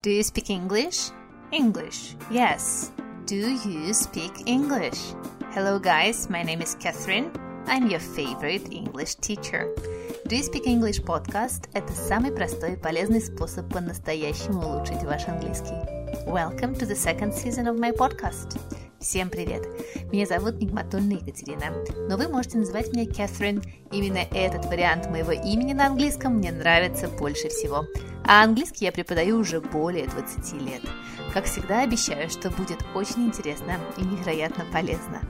Do you speak English? English, yes. Do you speak English? Hello, guys, my name is Catherine. I'm your favorite English teacher. Do you speak English podcast – это самый простой и полезный способ по-настоящему улучшить ваш английский. Welcome to the second season of my podcast. Всем привет! Меня зовут Нигматульна Екатерина, но вы можете называть меня Кэтрин. Именно этот вариант моего имени на английском мне нравится больше всего. А английский я преподаю уже более 20 лет. Как всегда, обещаю, что будет очень интересно и невероятно полезно.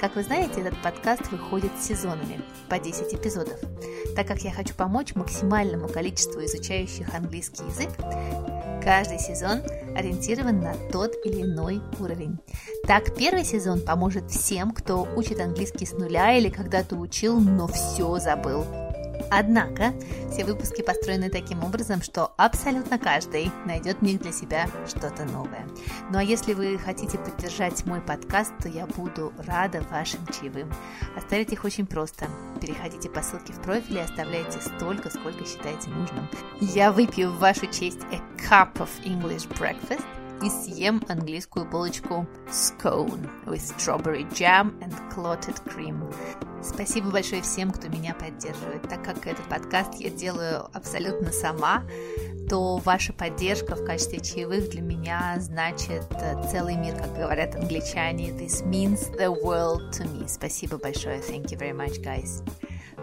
Как вы знаете, этот подкаст выходит сезонами, по 10 эпизодов. Так как я хочу помочь максимальному количеству изучающих английский язык, Каждый сезон ориентирован на тот или иной уровень. Так, первый сезон поможет всем, кто учит английский с нуля или когда-то учил, но все забыл. Однако, все выпуски построены таким образом, что абсолютно каждый найдет в них для себя что-то новое. Ну а если вы хотите поддержать мой подкаст, то я буду рада вашим чаевым. Оставить их очень просто. Переходите по ссылке в профиле и оставляйте столько, сколько считаете нужным. Я выпью в вашу честь a cup of English breakfast и съем английскую булочку scone with strawberry jam and clotted cream. Спасибо большое всем, кто меня поддерживает. Так как этот подкаст я делаю абсолютно сама, то ваша поддержка в качестве чаевых для меня значит целый мир, как говорят англичане. This means the world to me. Спасибо большое. Thank you very much, guys.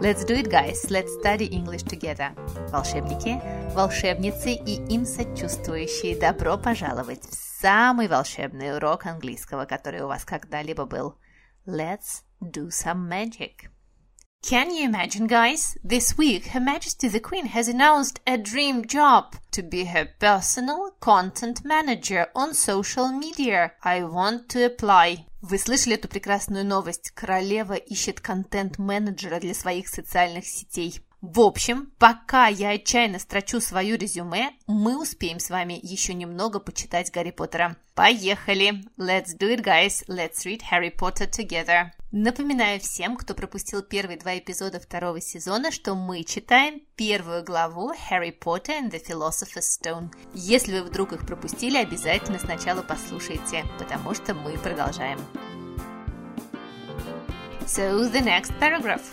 Let's do it, guys. Let's study English together. Волшебники, волшебницы и им сочувствующие, добро пожаловать в самый волшебный урок английского, который у вас когда-либо был. Let's do some magic. Can you imagine, guys? This week, Her Majesty the Queen has announced a dream job to be her personal content manager on social media. I want to apply. Вы слышали эту прекрасную новость? Королева ищет контент-менеджера для своих социальных сетей. В общем, пока я отчаянно строчу свое резюме, мы успеем с вами еще немного почитать Гарри Поттера. Поехали! Let's do it, guys! Let's read Harry Potter together! Напоминаю всем, кто пропустил первые два эпизода второго сезона, что мы читаем первую главу Harry Potter and the Philosopher's Stone. Если вы вдруг их пропустили, обязательно сначала послушайте, потому что мы продолжаем. So, the next paragraph.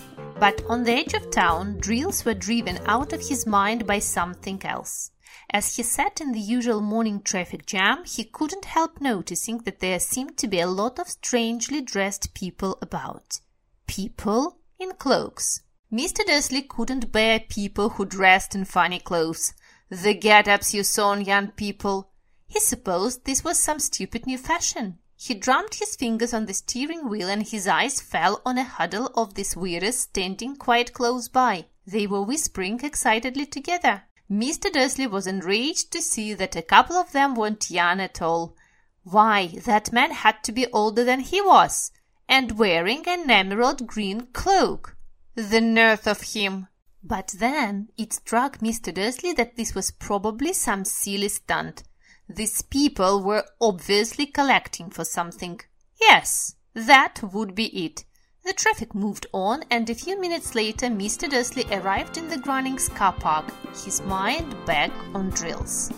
But on the edge of town, Drills were driven out of his mind by something else. As he sat in the usual morning traffic jam, he couldn't help noticing that there seemed to be a lot of strangely dressed people about. People in cloaks. Mr. Dursley couldn't bear people who dressed in funny clothes. The get-ups you saw on young people. He supposed this was some stupid new fashion. He drummed his fingers on the steering wheel and his eyes fell on a huddle of these weirdos standing quite close by. They were whispering excitedly together. Mr. Dursley was enraged to see that a couple of them weren't young at all. Why, that man had to be older than he was, and wearing an emerald green cloak. The nerve of him! But then it struck Mr. Dursley that this was probably some silly stunt. These people were obviously collecting for something. Yes, that would be it. The traffic moved on, and a few minutes later, Mr. Dursley arrived in the Grunnings car park, his mind back on drills.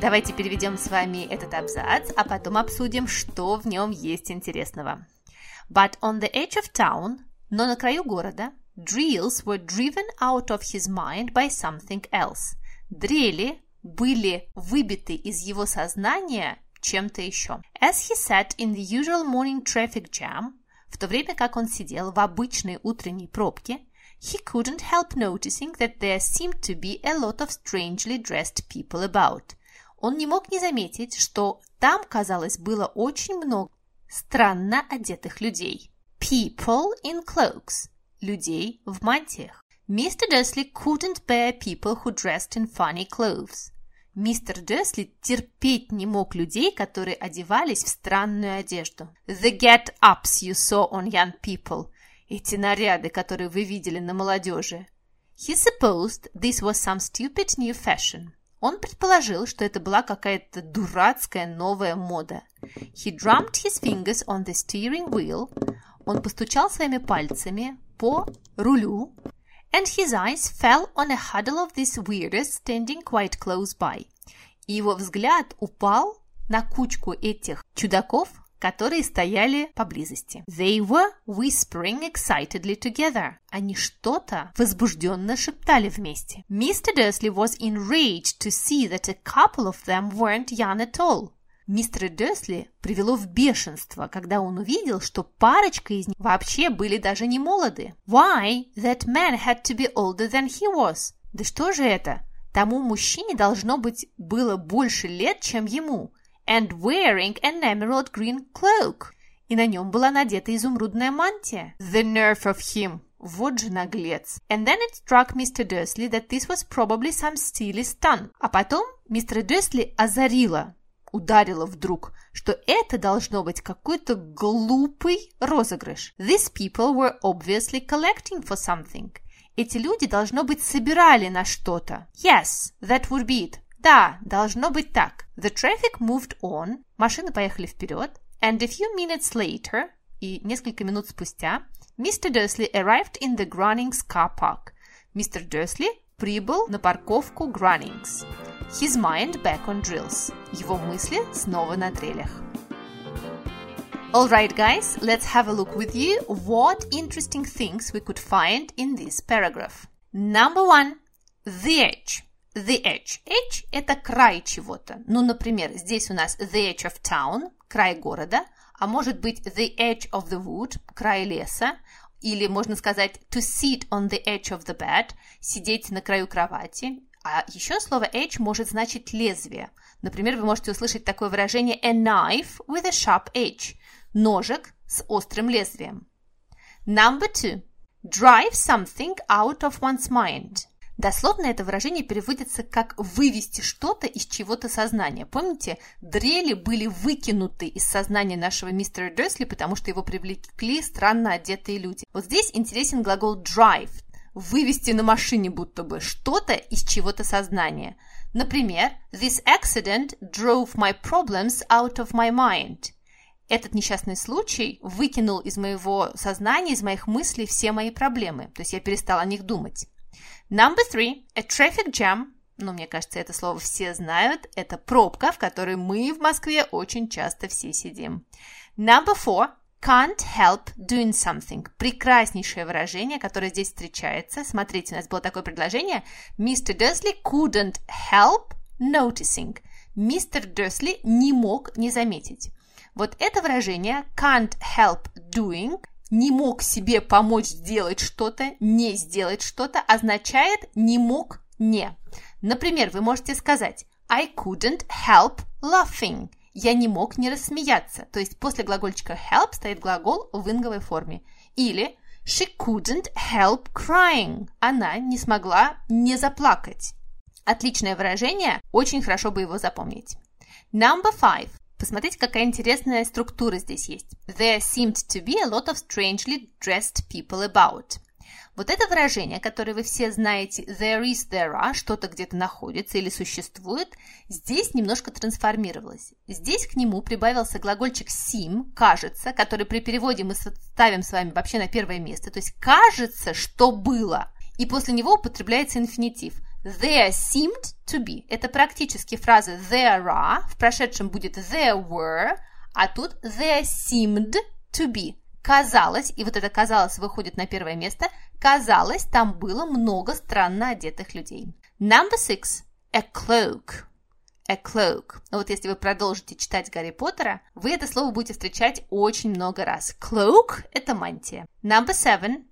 Давайте переведем с вами этот абзац, а потом обсудим, что в нем есть интересного. But on the edge of town, но на краю города, drills were driven out of his mind by something else. Дрели были выбиты из его сознания чем-то еще. As he sat in the usual morning traffic jam, в то время как он сидел в обычной утренней пробке, he couldn't help noticing that there seemed to be a lot of strangely dressed people about. Он не мог не заметить, что там, казалось, было очень много странно одетых людей. People in cloaks. Людей в мантиях. Mr. Dursley couldn't bear people who dressed in funny clothes. Мистер Дерсли терпеть не мог людей, которые одевались в странную одежду. The get-ups you saw on young people. Эти наряды, которые вы видели на молодежи. He supposed this was some stupid new fashion. Он предположил, что это была какая-то дурацкая новая мода. He drummed his fingers on the steering wheel. Он постучал своими пальцами по рулю and his eyes fell on a huddle of these weirdos standing quite close by. и его взгляд упал на кучку этих чудаков, которые стояли поблизости. They were whispering excitedly together. Они что-то возбужденно шептали вместе. Mr. Dursley was enraged to see that a couple of them weren't young at all. Мистера Дерсли привело в бешенство, когда он увидел, что парочка из них вообще были даже не молоды. Why that man had to be older than he was? Да что же это? Тому мужчине должно быть было больше лет, чем ему. And wearing an emerald green cloak. И на нем была надета изумрудная мантия. The nerve of him. Вот же наглец. And then it struck Mr. Dursley that this was probably some steely stunt. А потом мистера Дерсли озарило, ударило вдруг, что это должно быть какой-то глупый розыгрыш. These people were obviously collecting for something. Эти люди, должно быть, собирали на что-то. Yes, that would be it. Да, должно быть так. The traffic moved on. Машины поехали вперед. And a few minutes later, и несколько минут спустя, Mr. Dursley arrived in the Grunnings car park. Мистер Дерсли прибыл на парковку Grunnings. His mind back on drills. Его мысли снова на дрелях. Alright guys, let's have a look with you what interesting things we could find in this paragraph. Number one, the edge. The edge. Edge – это край чего-то. Ну, например, здесь у нас the edge of town, край города, а может быть the edge of the wood, край леса, или можно сказать to sit on the edge of the bed, сидеть на краю кровати. А еще слово edge может значить лезвие. Например, вы можете услышать такое выражение a knife with a sharp edge – ножик с острым лезвием. Number two. Drive something out of one's mind. Дословно это выражение переводится как «вывести что-то из чего-то сознания». Помните, дрели были выкинуты из сознания нашего мистера Дерсли, потому что его привлекли странно одетые люди. Вот здесь интересен глагол drive – вывести на машине будто бы что-то из чего-то сознания. Например, «This accident drove my problems out of my mind». Этот несчастный случай выкинул из моего сознания, из моих мыслей все мои проблемы. То есть я перестала о них думать. Number three, a traffic jam. Ну, мне кажется, это слово все знают. Это пробка, в которой мы в Москве очень часто все сидим. Number four, can't help doing something. Прекраснейшее выражение, которое здесь встречается. Смотрите, у нас было такое предложение. Mr. Dursley couldn't help noticing. Мистер Дерсли не мог не заметить. Вот это выражение can't help doing не мог себе помочь сделать что-то, не сделать что-то, означает не мог не. Например, вы можете сказать I couldn't help laughing. Я не мог не рассмеяться. То есть после глагольчика help стоит глагол в инговой форме. Или She couldn't help crying. Она не смогла не заплакать. Отличное выражение, очень хорошо бы его запомнить. Number five. Посмотрите, какая интересная структура здесь есть. There seemed to be a lot of strangely dressed people about. Вот это выражение, которое вы все знаете, there is, there are, что-то где-то находится или существует, здесь немножко трансформировалось. Здесь к нему прибавился глагольчик seem, кажется, который при переводе мы ставим с вами вообще на первое место. То есть кажется, что было. И после него употребляется инфинитив – There seemed to be. Это практически фраза there are. В прошедшем будет there were, а тут there seemed to be. Казалось, и вот это казалось выходит на первое место, казалось, там было много странно одетых людей. Number six. A cloak. A cloak. Ну вот если вы продолжите читать Гарри Поттера, вы это слово будете встречать очень много раз. Cloak – это мантия. Number seven.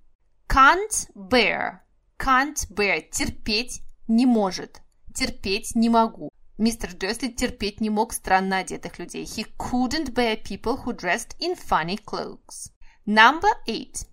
Can't bear. Can't bear – терпеть, не может. Терпеть не могу. Мистер Дерсли терпеть не мог странно одетых людей. He couldn't bear people who dressed in funny clothes. Number eight.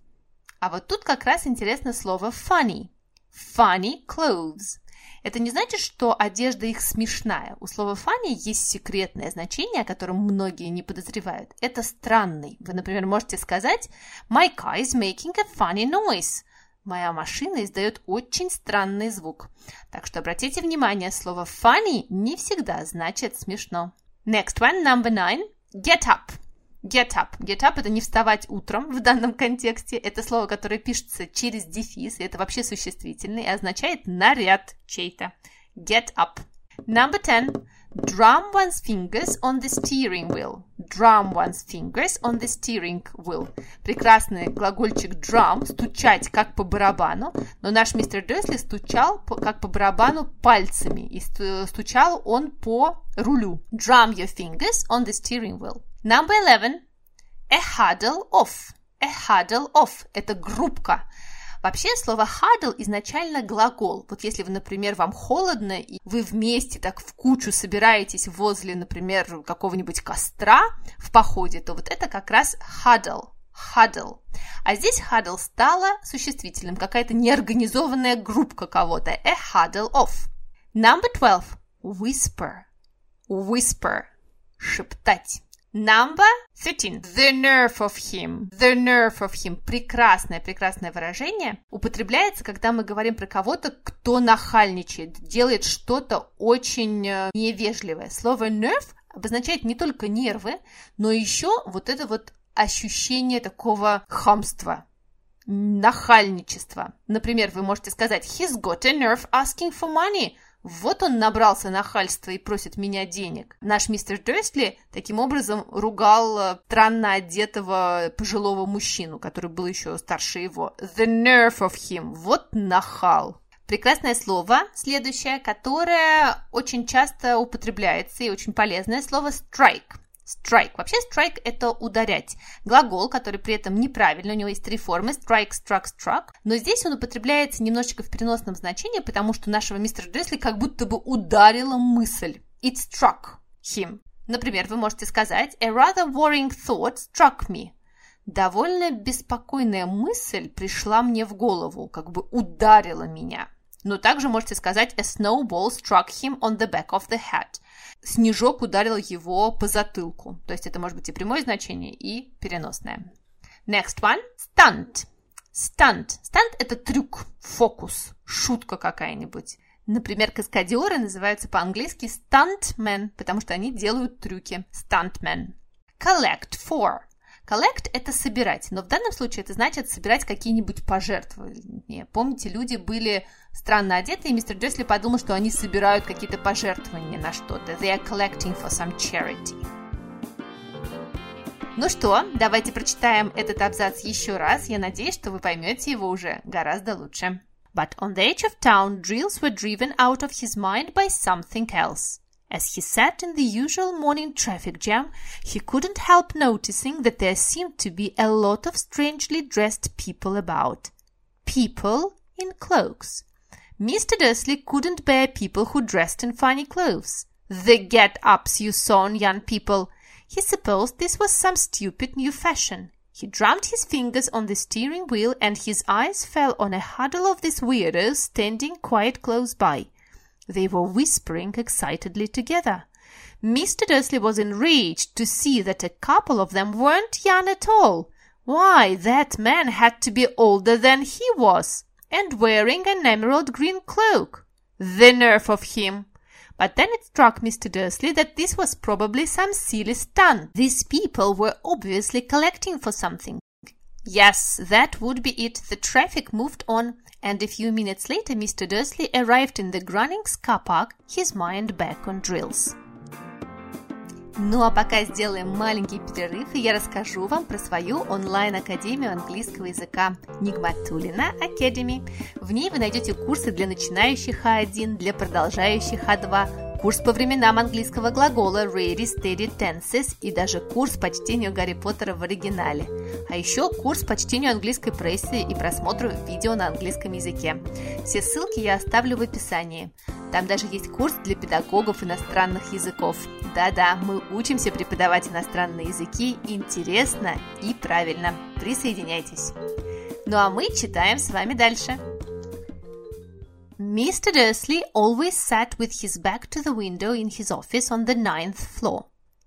А вот тут как раз интересно слово funny. Funny clothes. Это не значит, что одежда их смешная. У слова funny есть секретное значение, о котором многие не подозревают. Это странный. Вы, например, можете сказать My car is making a funny noise. Моя машина издает очень странный звук. Так что обратите внимание, слово funny не всегда значит смешно. Next one, number nine. Get up. Get up. Get up – это не вставать утром в данном контексте. Это слово, которое пишется через дефис, и это вообще существительный, и означает наряд чей-то. Get up. Number ten. Drum one's fingers on the steering wheel. Drum one's fingers on the steering wheel. Прекрасный глагольчик drum, стучать как по барабану, но наш мистер Дерсли стучал как по барабану пальцами, и стучал он по рулю. Drum your fingers on the steering wheel. Number 11. A huddle off. A huddle off – это группка. Вообще слово huddle изначально глагол. Вот если, например, вам холодно, и вы вместе так в кучу собираетесь возле, например, какого-нибудь костра в походе, то вот это как раз huddle. Huddle. А здесь huddle стало существительным, какая-то неорганизованная группка кого-то. A huddle of. Number 12. Whisper. Whisper. Шептать. Number 13. The nerve of him. The nerve of him. Прекрасное, прекрасное выражение. Употребляется, когда мы говорим про кого-то, кто нахальничает, делает что-то очень э, невежливое. Слово nerve обозначает не только нервы, но еще вот это вот ощущение такого хамства, нахальничества. Например, вы можете сказать «He's got a nerve asking for money». Вот он набрался нахальства и просит меня денег. Наш мистер Дерсли таким образом ругал э, странно одетого пожилого мужчину, который был еще старше его. The nerve of him. Вот нахал. Прекрасное слово, следующее, которое очень часто употребляется и очень полезное слово strike. Strike. Вообще strike – это ударять. Глагол, который при этом неправильный, у него есть три формы – strike, struck, struck. Но здесь он употребляется немножечко в переносном значении, потому что нашего мистера Дресли как будто бы ударила мысль. It struck him. Например, вы можете сказать «A rather worrying thought struck me». Довольно беспокойная мысль пришла мне в голову, как бы ударила меня. Но также можете сказать «A snowball struck him on the back of the head» снежок ударил его по затылку. То есть это может быть и прямое значение, и переносное. Next one. Stunt. Stunt. Stunt – это трюк, фокус, шутка какая-нибудь. Например, каскадеры называются по-английски stuntmen, потому что они делают трюки. Stuntmen. Collect for. Collect – это собирать, но в данном случае это значит собирать какие-нибудь пожертвования. Помните, люди были странно одеты, и мистер Джесли подумал, что они собирают какие-то пожертвования на что-то. They are collecting for some charity. Ну что, давайте прочитаем этот абзац еще раз. Я надеюсь, что вы поймете его уже гораздо лучше. But on the edge of town, drills were driven out of his mind by something else. As he sat in the usual morning traffic jam, he couldn't help noticing that there seemed to be a lot of strangely dressed people about. People in cloaks. Mr. Dursley couldn't bear people who dressed in funny clothes. The get-ups you saw on young people. He supposed this was some stupid new fashion. He drummed his fingers on the steering wheel and his eyes fell on a huddle of these weirdos standing quite close by. They were whispering excitedly together. Mr. Dursley was enraged to see that a couple of them weren't young at all. Why, that man had to be older than he was, and wearing an emerald green cloak. The nerve of him! But then it struck Mr. Dursley that this was probably some silly stunt. These people were obviously collecting for something. Yes, that would be it. The traffic moved on, and a few minutes later Mr. Dursley arrived in the Grunnings car park, his mind back on drills. Ну а пока сделаем маленький перерыв, и я расскажу вам про свою онлайн-академию английского языка Нигматулина Academy. В ней вы найдете курсы для начинающих А1, для продолжающих А2, курс по временам английского глагола Ready Steady Tenses и даже курс по чтению Гарри Поттера в оригинале. А еще курс по чтению английской прессы и просмотру видео на английском языке. Все ссылки я оставлю в описании. Там даже есть курс для педагогов иностранных языков. Да-да, мы учимся преподавать иностранные языки интересно и правильно. Присоединяйтесь. Ну а мы читаем с вами дальше. Mr. Dursley always sat with his back to the window in his office on the ninth floor.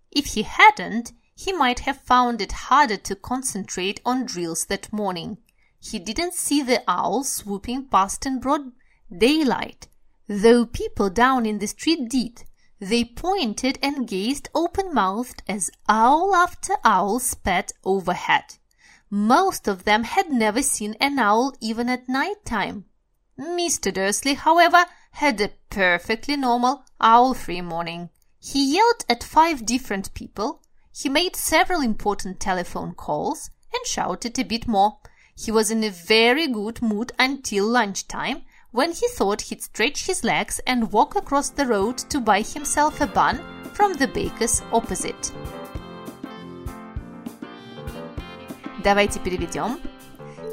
If he hadn't, he might have found it harder to concentrate on drills that morning. He didn't see the owls swooping past in broad daylight, though people down in the street did. They pointed and gazed open-mouthed as owl after owl sped overhead. Most of them had never seen an owl even at night time. Mr. Dursley, however, had a perfectly normal owl-free morning. He yelled at five different people. He made several important telephone calls and shouted a bit more. He was in a very good mood until lunchtime when he thought he'd stretch his legs and walk across the road to buy himself a bun from the baker's opposite. Давайте переведем.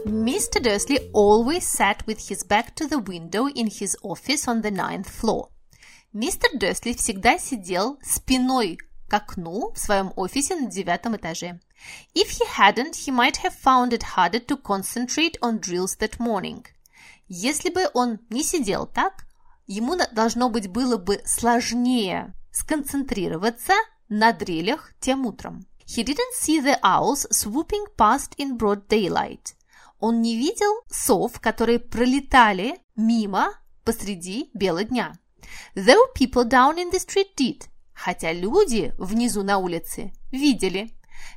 Mr. Dursley always sat with his back to the window in his office on the ninth floor. Мистер Дерсли всегда сидел спиной к окну в своем офисе на девятом этаже. If he hadn't, he might have found it harder to concentrate on drills that morning. Если бы он не сидел так, ему должно быть было бы сложнее сконцентрироваться на дрелях тем утром. He didn't see the owls swooping past in broad daylight. Он не видел сов, которые пролетали мимо посреди бела дня. Though people down in the street did. Хотя люди внизу на улице видели.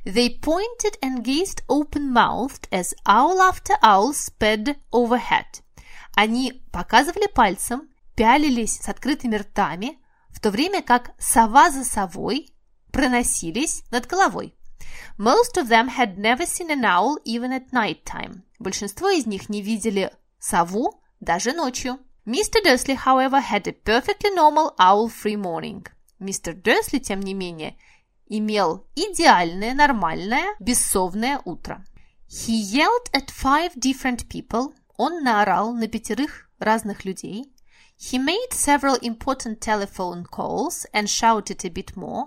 They pointed and gazed open-mouthed as owl after owl sped overhead. Они показывали пальцем, пялились с открытыми ртами, в то время как сова за совой проносились над головой. Most of them had never seen an owl even at night time. Большинство из них не видели сову даже ночью. Mr. Dursley, however, had a perfectly normal owl-free morning. Мистер Дерсли, тем не менее, имел идеальное, нормальное, бессовное утро. He yelled at five different people – он наорал на пятерых разных людей. He made several important telephone calls and shouted a bit more.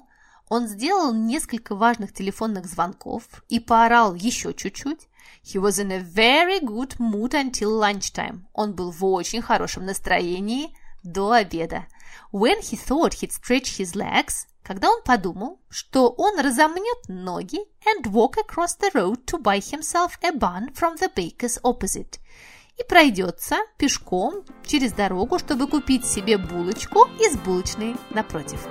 Он сделал несколько важных телефонных звонков и поорал еще чуть-чуть. He was in a very good mood until lunchtime. Он был в очень хорошем настроении до обеда. When he thought he'd stretch his legs, когда он подумал, что он разомнет ноги and walk across the road to buy himself a bun from the baker's opposite – и пройдется пешком через дорогу, чтобы купить себе булочку из булочной напротив.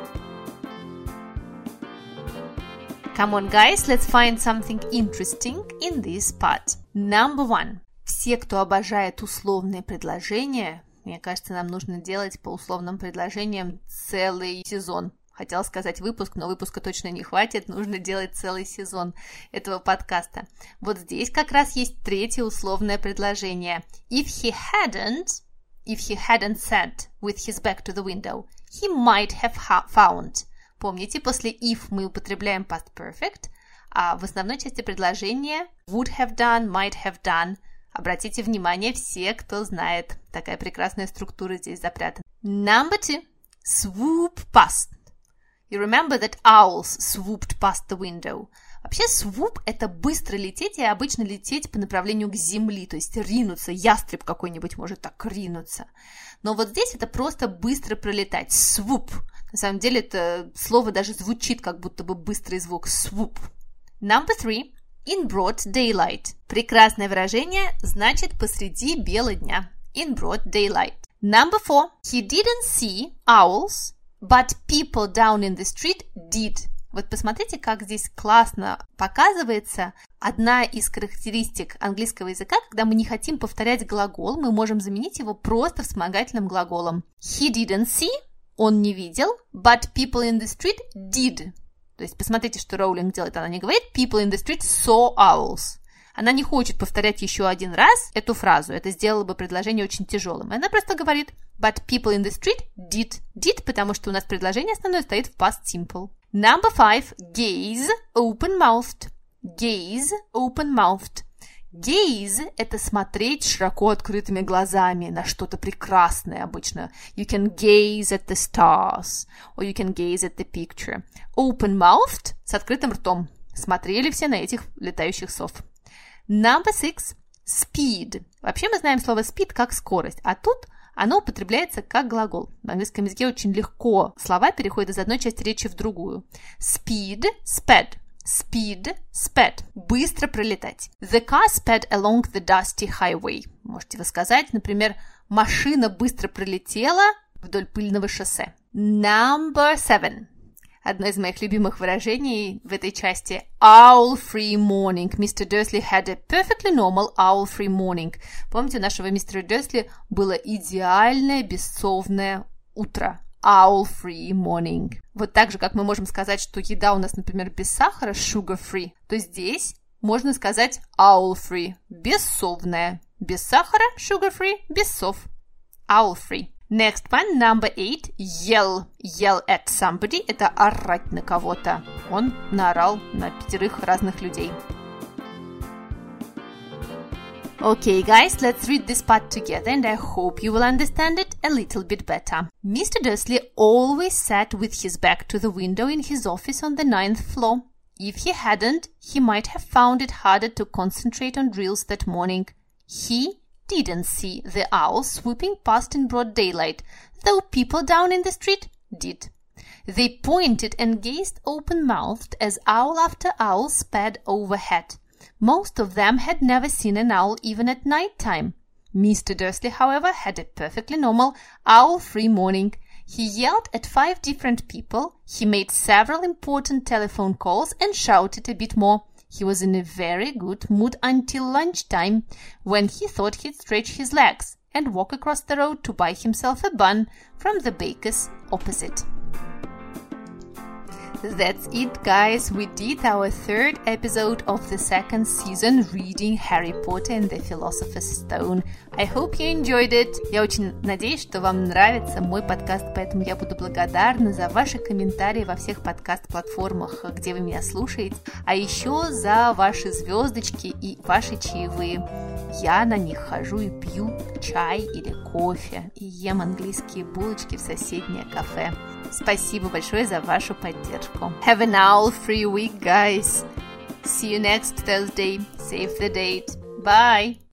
Come on, guys, let's find something interesting in this part. Number one. Все, кто обожает условные предложения, мне кажется, нам нужно делать по условным предложениям целый сезон Хотела сказать выпуск, но выпуска точно не хватит, нужно делать целый сезон этого подкаста. Вот здесь как раз есть третье условное предложение. If he hadn't, if he hadn't sat with his back to the window, he might have found. Помните, после if мы употребляем past perfect, а в основной части предложения would have done, might have done. Обратите внимание, все, кто знает. Такая прекрасная структура здесь запрятана. Number two. Swoop past. You remember that owls swooped past the window. Вообще swoop – это быстро лететь и обычно лететь по направлению к земли, то есть ринуться. Ястреб какой-нибудь может так ринуться. Но вот здесь это просто быстро пролетать. Swoop. На самом деле это слово даже звучит как будто бы быстрый звук. Swoop. Number three. In broad daylight. Прекрасное выражение значит посреди бела дня. In broad daylight. Number four. He didn't see owls But people down in the street did. Вот посмотрите, как здесь классно показывается одна из характеристик английского языка, когда мы не хотим повторять глагол, мы можем заменить его просто вспомогательным глаголом. He didn't see, он не видел, but people in the street did. То есть посмотрите, что Роулинг делает. Она не говорит people in the street saw owls. Она не хочет повторять еще один раз эту фразу. Это сделало бы предложение очень тяжелым. Она просто говорит But people in the street did. Did, потому что у нас предложение основное стоит в past simple. Number five. Gaze open-mouthed. Gaze open-mouthed. Gaze – это смотреть широко открытыми глазами на что-то прекрасное обычно. You can gaze at the stars, or you can gaze at the picture. Open-mouthed – с открытым ртом. Смотрели все на этих летающих сов. Number six – speed. Вообще мы знаем слово speed как скорость, а тут оно употребляется как глагол. В английском языке очень легко слова переходят из одной части речи в другую. Speed – sped. Speed – sped. Быстро пролетать. The car sped along the dusty highway. Можете вы сказать, например, машина быстро пролетела вдоль пыльного шоссе. Number seven. Одно из моих любимых выражений в этой части – owl-free morning. Mr. Dursley had a perfectly normal owl-free morning. Помните, у нашего мистера Дерсли было идеальное бессовное утро. Owl-free morning. Вот так же, как мы можем сказать, что еда у нас, например, без сахара, sugar-free, то здесь можно сказать owl-free, бессовная. Без сахара, sugar-free, без сов. Owl-free. Next one, number eight, yell. Yell at somebody – это орать на кого-то. Он наорал на пятерых разных людей. Okay, guys, let's read this part together and I hope you will understand it a little bit better. Mr. Dursley always sat with his back to the window in his office on the ninth floor. If he hadn't, he might have found it harder to concentrate on drills that morning. He didn't see the owl swooping past in broad daylight, though people down in the street did. They pointed and gazed open mouthed as owl after owl sped overhead. Most of them had never seen an owl even at night time. Mr. Dursley, however, had a perfectly normal owl free morning. He yelled at five different people, he made several important telephone calls, and shouted a bit more. He was in a very good mood until lunchtime, when he thought he'd stretch his legs and walk across the road to buy himself a bun from the baker's opposite. That's it, guys. We did our third episode of the second season reading Harry Potter and the Philosopher's Stone. I hope you enjoyed it. Я очень надеюсь, что вам нравится мой подкаст, поэтому я буду благодарна за ваши комментарии во всех подкаст-платформах, где вы меня слушаете, а еще за ваши звездочки и ваши чаевые. Я на них хожу и пью чай или кофе и ем английские булочки в соседнее кафе. Спасибо большое за вашу поддержку. Have an owl-free week, guys. See you next Thursday. Save the date. Bye.